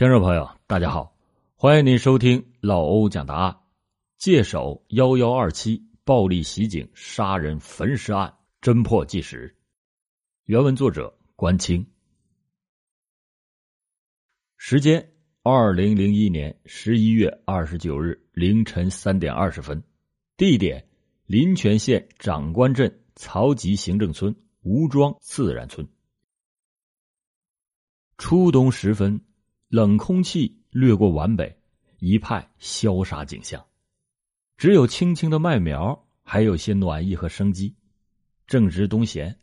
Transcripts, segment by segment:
听众朋友，大家好，欢迎您收听老欧讲答案。界首幺幺二七暴力袭警杀人焚尸案侦破纪实。原文作者关清。时间：二零零一年十一月二十九日凌晨三点二十分。地点：临泉县长官镇曹集行政村吴庄自然村。初冬时分。冷空气掠过皖北，一派萧杀景象，只有青青的麦苗，还有些暖意和生机。正值冬闲，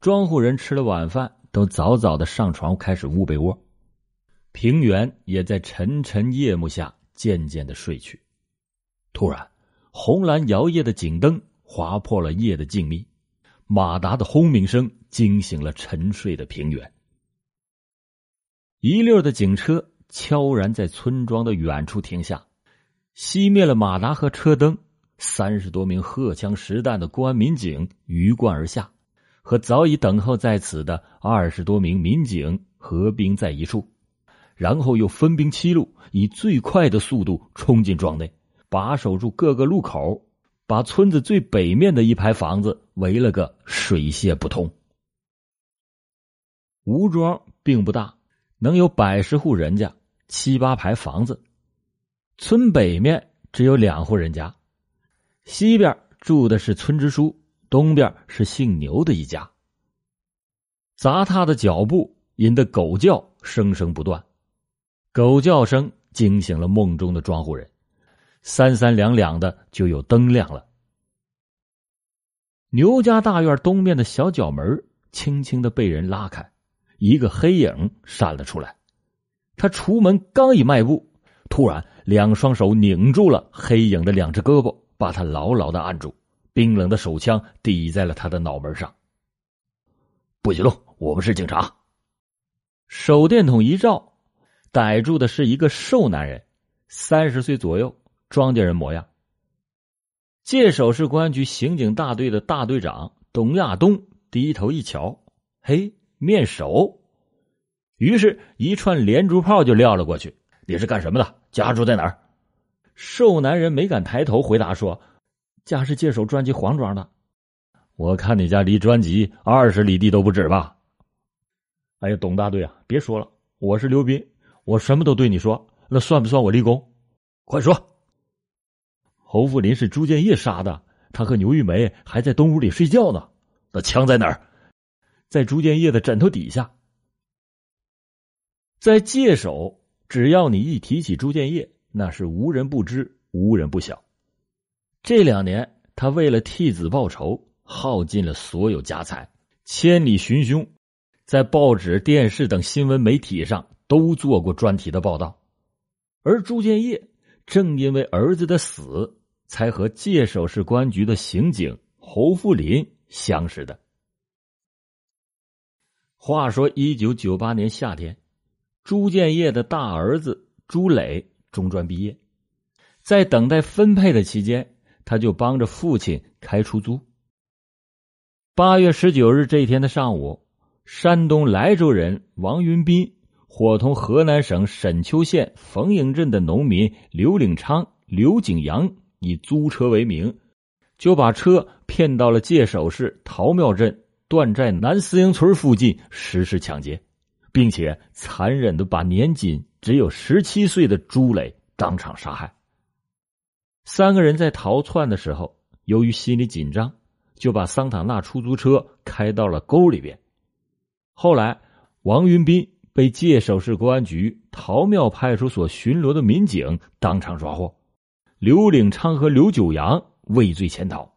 庄户人吃了晚饭，都早早的上床开始捂被窝，平原也在沉沉夜幕下渐渐的睡去。突然，红蓝摇曳的警灯划破了夜的静谧，马达的轰鸣声惊醒了沉睡的平原。一溜的警车悄然在村庄的远处停下，熄灭了马达和车灯。三十多名荷枪实弹的公安民警鱼贯而下，和早已等候在此的二十多名民警合兵在一处，然后又分兵七路，以最快的速度冲进庄内，把守住各个路口，把村子最北面的一排房子围了个水泄不通。吴庄并不大。能有百十户人家，七八排房子。村北面只有两户人家，西边住的是村支书，东边是姓牛的一家。砸踏的脚步引得狗叫声声不断，狗叫声惊醒了梦中的庄户人，三三两两的就有灯亮了。牛家大院东面的小角门轻轻的被人拉开。一个黑影闪了出来，他出门刚一迈步，突然两双手拧住了黑影的两只胳膊，把他牢牢的按住，冰冷的手枪抵在了他的脑门上。不许动！我们是警察。手电筒一照，逮住的是一个瘦男人，三十岁左右，庄稼人模样。界首市公安局刑警大队的大队长董亚东低头一瞧，嘿。面熟，于是，一串连珠炮就撂了过去。你是干什么的？家住在哪儿？瘦男人没敢抬头，回答说：“家是界首专辑黄庄的。”我看你家离专辑二十里地都不止吧？哎呀，董大队啊，别说了，我是刘斌，我什么都对你说，那算不算我立功？快说！侯富林是朱建业杀的，他和牛玉梅还在东屋里睡觉呢。那枪在哪儿？在朱建业的枕头底下，在界首，只要你一提起朱建业，那是无人不知，无人不晓。这两年，他为了替子报仇，耗尽了所有家财，千里寻凶，在报纸、电视等新闻媒体上都做过专题的报道。而朱建业正因为儿子的死，才和界首市公安局的刑警侯富林相识的。话说，一九九八年夏天，朱建业的大儿子朱磊中专毕业，在等待分配的期间，他就帮着父亲开出租。八月十九日这一天的上午，山东莱州人王云斌伙同河南省沈丘县冯营镇的农民刘领昌、刘景阳以租车为名，就把车骗到了界首市陶庙镇。段寨南四营村附近实施抢劫，并且残忍的把年仅只有十七岁的朱磊当场杀害。三个人在逃窜的时候，由于心里紧张，就把桑塔纳出租车开到了沟里边。后来，王云斌被界首市公安局陶庙派出所巡逻的民警当场抓获，刘领昌和刘九阳畏罪潜逃。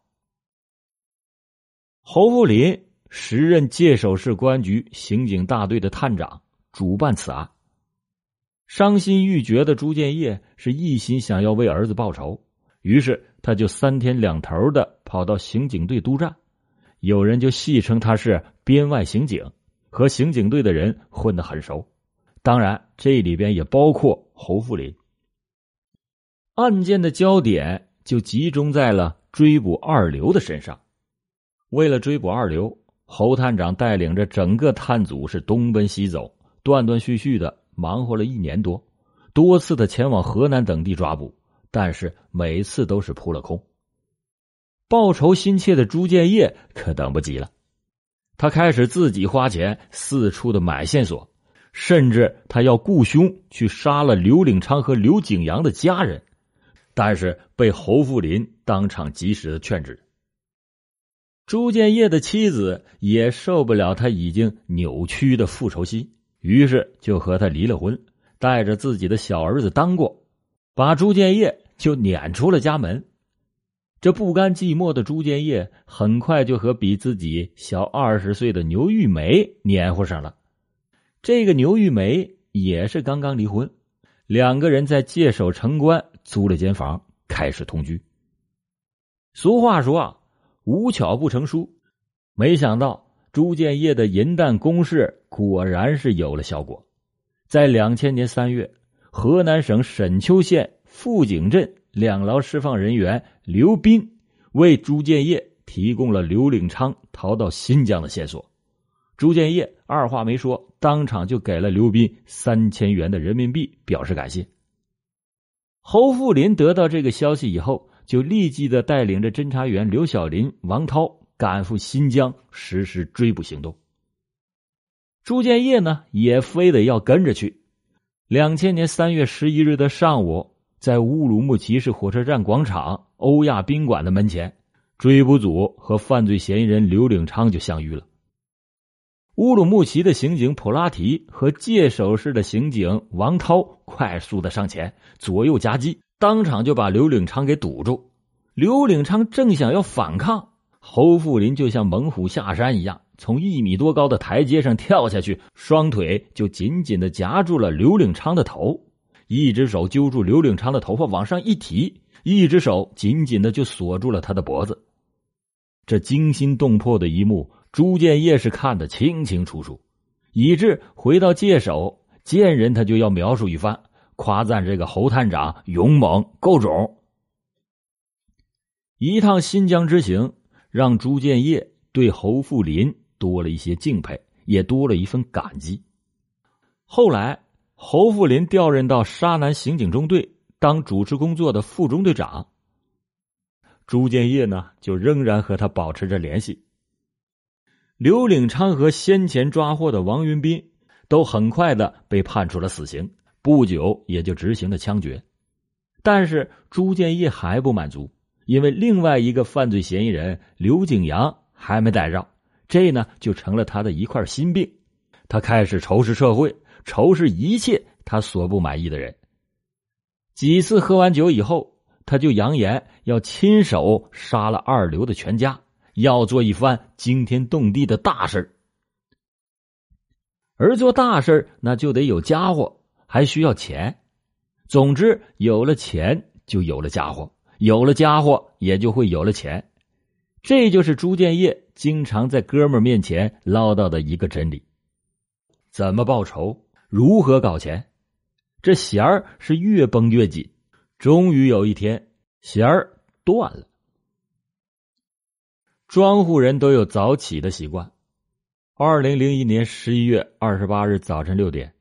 侯富林。时任界首市公安局刑警大队的探长，主办此案。伤心欲绝的朱建业是一心想要为儿子报仇，于是他就三天两头的跑到刑警队督战。有人就戏称他是编外刑警，和刑警队的人混得很熟。当然，这里边也包括侯富林。案件的焦点就集中在了追捕二刘的身上。为了追捕二刘。侯探长带领着整个探组是东奔西走，断断续续的忙活了一年多，多次的前往河南等地抓捕，但是每次都是扑了空。报仇心切的朱建业可等不及了，他开始自己花钱四处的买线索，甚至他要雇凶去杀了刘领昌和刘景阳的家人，但是被侯富林当场及时的劝止。朱建业的妻子也受不了他已经扭曲的复仇心，于是就和他离了婚，带着自己的小儿子当过，把朱建业就撵出了家门。这不甘寂寞的朱建业很快就和比自己小二十岁的牛玉梅黏糊上了。这个牛玉梅也是刚刚离婚，两个人在界首城关租了间房，开始同居。俗话说啊。无巧不成书，没想到朱建业的银弹攻势果然是有了效果。在两千年三月，河南省沈丘县富井镇两劳释放人员刘斌为朱建业提供了刘领昌逃到新疆的线索。朱建业二话没说，当场就给了刘斌三千元的人民币表示感谢。侯富林得到这个消息以后。就立即的带领着侦查员刘小林、王涛赶赴新疆实施追捕行动。朱建业呢，也非得要跟着去。两千年三月十一日的上午，在乌鲁木齐市火车站广场欧亚宾馆的门前，追捕组和犯罪嫌疑人刘领昌就相遇了。乌鲁木齐的刑警普拉提和界首市的刑警王涛快速的上前，左右夹击。当场就把刘领昌给堵住，刘领昌正想要反抗，侯富林就像猛虎下山一样，从一米多高的台阶上跳下去，双腿就紧紧的夹住了刘领昌的头，一只手揪住刘领昌的头发往上一提，一只手紧紧的就锁住了他的脖子。这惊心动魄的一幕，朱建业是看得清清楚楚，以致回到界首见人他就要描述一番。夸赞这个侯探长勇猛够种。一趟新疆之行，让朱建业对侯富林多了一些敬佩，也多了一份感激。后来，侯富林调任到沙南刑警中队当主持工作的副中队长。朱建业呢，就仍然和他保持着联系。刘领昌和先前抓获的王云斌，都很快的被判处了死刑。不久也就执行了枪决，但是朱建业还不满足，因为另外一个犯罪嫌疑人刘景阳还没逮着，这呢就成了他的一块心病。他开始仇视社会，仇视一切他所不满意的人。几次喝完酒以后，他就扬言要亲手杀了二刘的全家，要做一番惊天动地的大事而做大事那就得有家伙。还需要钱，总之有了钱就有了家伙，有了家伙也就会有了钱，这就是朱建业经常在哥们面前唠叨的一个真理。怎么报仇？如何搞钱？这弦儿是越绷越紧，终于有一天弦儿断了。庄户人都有早起的习惯。二零零一年十一月二十八日早晨六点。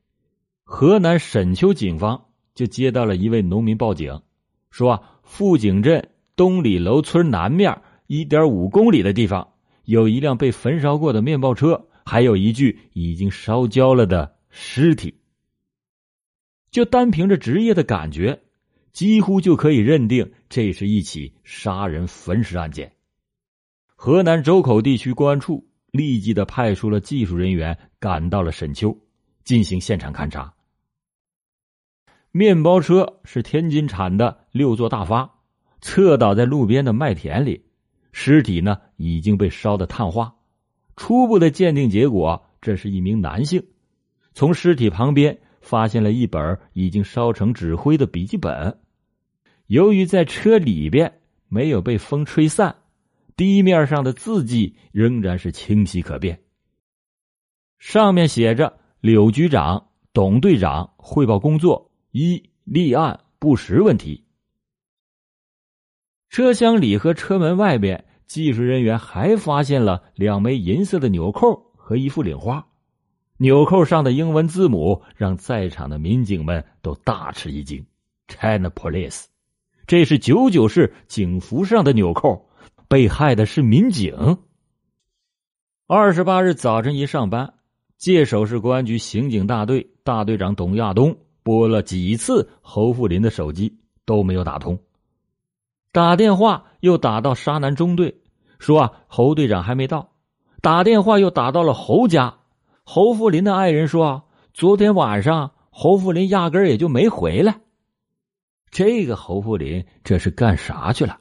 河南沈丘警方就接到了一位农民报警，说，富井镇东里楼村南面一点五公里的地方，有一辆被焚烧过的面包车，还有一具已经烧焦了的尸体。就单凭着职业的感觉，几乎就可以认定这是一起杀人焚尸案件。河南周口地区公安处立即的派出了技术人员赶到了沈丘，进行现场勘查。面包车是天津产的六座大发，侧倒在路边的麦田里，尸体呢已经被烧得碳化。初步的鉴定结果，这是一名男性。从尸体旁边发现了一本已经烧成纸灰的笔记本，由于在车里边没有被风吹散，地面上的字迹仍然是清晰可辨。上面写着：“柳局长、董队长汇报工作。”一立案不实问题。车厢里和车门外边，技术人员还发现了两枚银色的纽扣和一副领花，纽扣上的英文字母让在场的民警们都大吃一惊。China Police，这是九九式警服上的纽扣，被害的是民警。二十八日早晨一上班，界首市公安局刑警大队大队长董亚东拨了几次侯富林的手机都没有打通，打电话又打到沙南中队，说啊侯队长还没到，打电话又打到了侯家。侯富林的爱人说：“昨天晚上侯富林压根儿也就没回来。”这个侯富林这是干啥去了？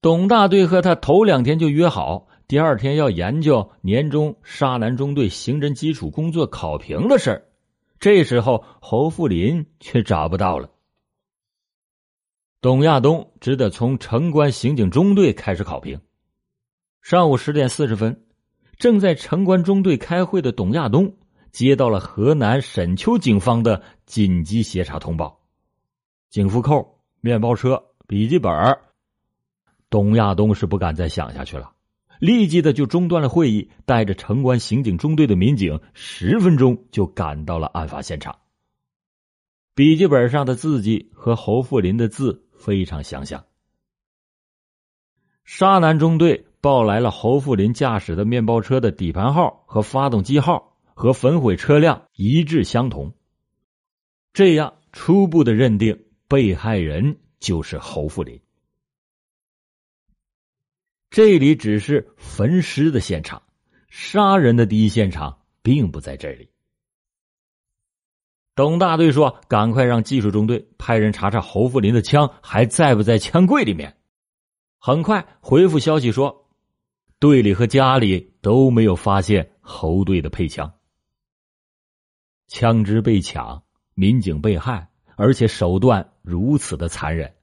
董大队和他头两天就约好，第二天要研究年终沙南中队刑侦基础工作考评的事儿。这时候侯富林却找不到了。董亚东只得从城关刑警中队开始考评。上午十点四十分。正在城关中队开会的董亚东接到了河南沈丘警方的紧急协查通报，警服扣、面包车、笔记本董亚东是不敢再想下去了，立即的就中断了会议，带着城关刑警中队的民警，十分钟就赶到了案发现场。笔记本上的字迹和侯富林的字非常相像。沙南中队。报来了侯富林驾驶的面包车的底盘号和发动机号和焚毁车辆一致相同，这样初步的认定被害人就是侯富林。这里只是焚尸的现场，杀人的第一现场并不在这里。董大队说：“赶快让技术中队派人查查侯富林的枪还在不在枪柜里面。”很快回复消息说。队里和家里都没有发现侯队的配枪，枪支被抢，民警被害，而且手段如此的残忍，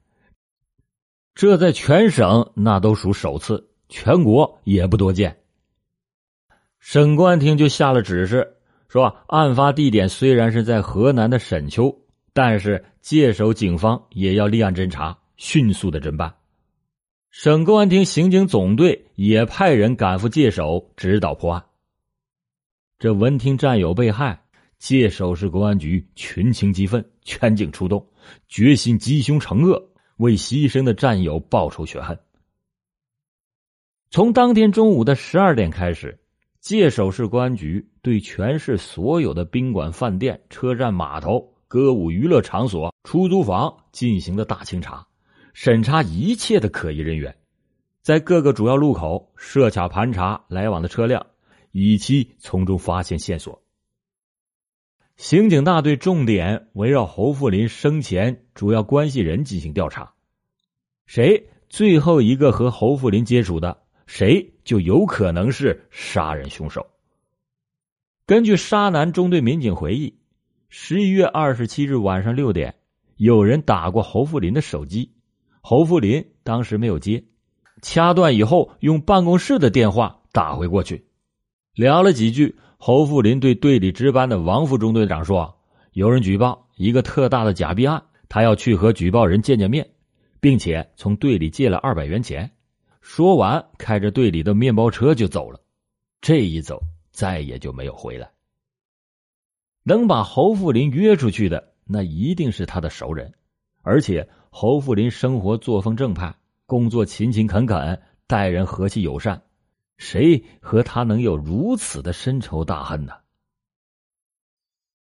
这在全省那都属首次，全国也不多见。省公安厅就下了指示，说案发地点虽然是在河南的沈丘，但是界首警方也要立案侦查，迅速的侦办。省公安厅刑警总队也派人赶赴界首指导破案。这闻听战友被害，界首市公安局群情激愤，全警出动，决心缉凶惩恶，为牺牲的战友报仇雪恨。从当天中午的十二点开始，界首市公安局对全市所有的宾馆、饭店、车站、码头、歌舞娱乐场所、出租房进行了大清查。审查一切的可疑人员，在各个主要路口设卡盘查来往的车辆，以期从中发现线索。刑警大队重点围绕侯富林生前主要关系人进行调查，谁最后一个和侯富林接触的，谁就有可能是杀人凶手。根据沙南中队民警回忆，十一月二十七日晚上六点，有人打过侯富林的手机。侯富林当时没有接，掐断以后，用办公室的电话打回过去，聊了几句。侯富林对队里值班的王副中队长说：“有人举报一个特大的假币案，他要去和举报人见见面，并且从队里借了二百元钱。”说完，开着队里的面包车就走了。这一走，再也就没有回来。能把侯富林约出去的，那一定是他的熟人，而且。侯富林生活作风正派，工作勤勤恳恳，待人和气友善，谁和他能有如此的深仇大恨呢？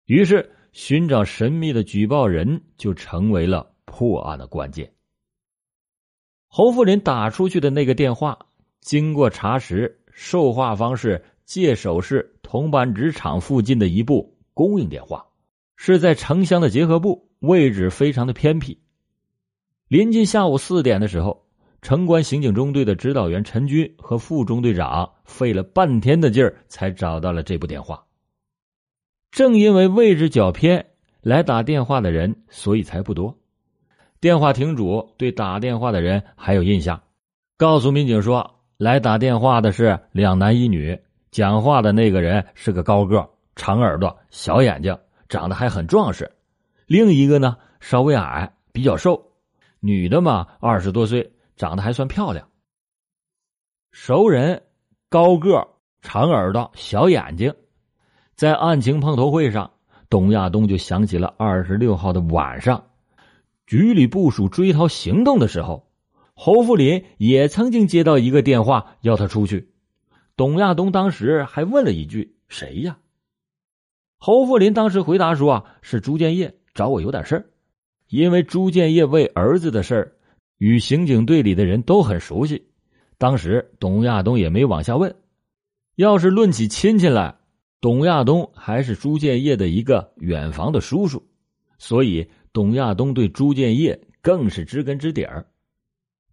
于是，寻找神秘的举报人就成为了破案的关键。侯富林打出去的那个电话，经过查实，受话方是界首市铜板纸厂附近的一部公用电话，是在城乡的结合部，位置非常的偏僻。临近下午四点的时候，城关刑警中队的指导员陈军和副中队长费了半天的劲儿才找到了这部电话。正因为位置较偏，来打电话的人所以才不多。电话亭主对打电话的人还有印象，告诉民警说，来打电话的是两男一女，讲话的那个人是个高个、长耳朵、小眼睛，长得还很壮实；另一个呢稍微矮，比较瘦。女的嘛，二十多岁，长得还算漂亮。熟人，高个，长耳朵，小眼睛。在案情碰头会上，董亚东就想起了二十六号的晚上，局里部署追逃行动的时候，侯福林也曾经接到一个电话，要他出去。董亚东当时还问了一句：“谁呀？”侯福林当时回答说：“啊，是朱建业找我有点事儿。”因为朱建业为儿子的事儿，与刑警队里的人都很熟悉。当时董亚东也没往下问。要是论起亲戚来，董亚东还是朱建业的一个远房的叔叔，所以董亚东对朱建业更是知根知底儿。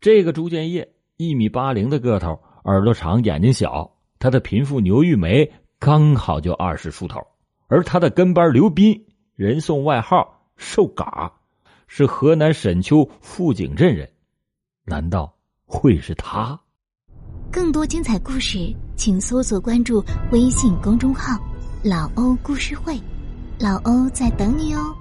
这个朱建业一米八零的个头，耳朵长，眼睛小。他的贫妇牛玉梅刚好就二十出头，而他的跟班刘斌，人送外号“瘦嘎”。是河南沈丘富井镇人，难道会是他？更多精彩故事，请搜索关注微信公众号“老欧故事会”，老欧在等你哦。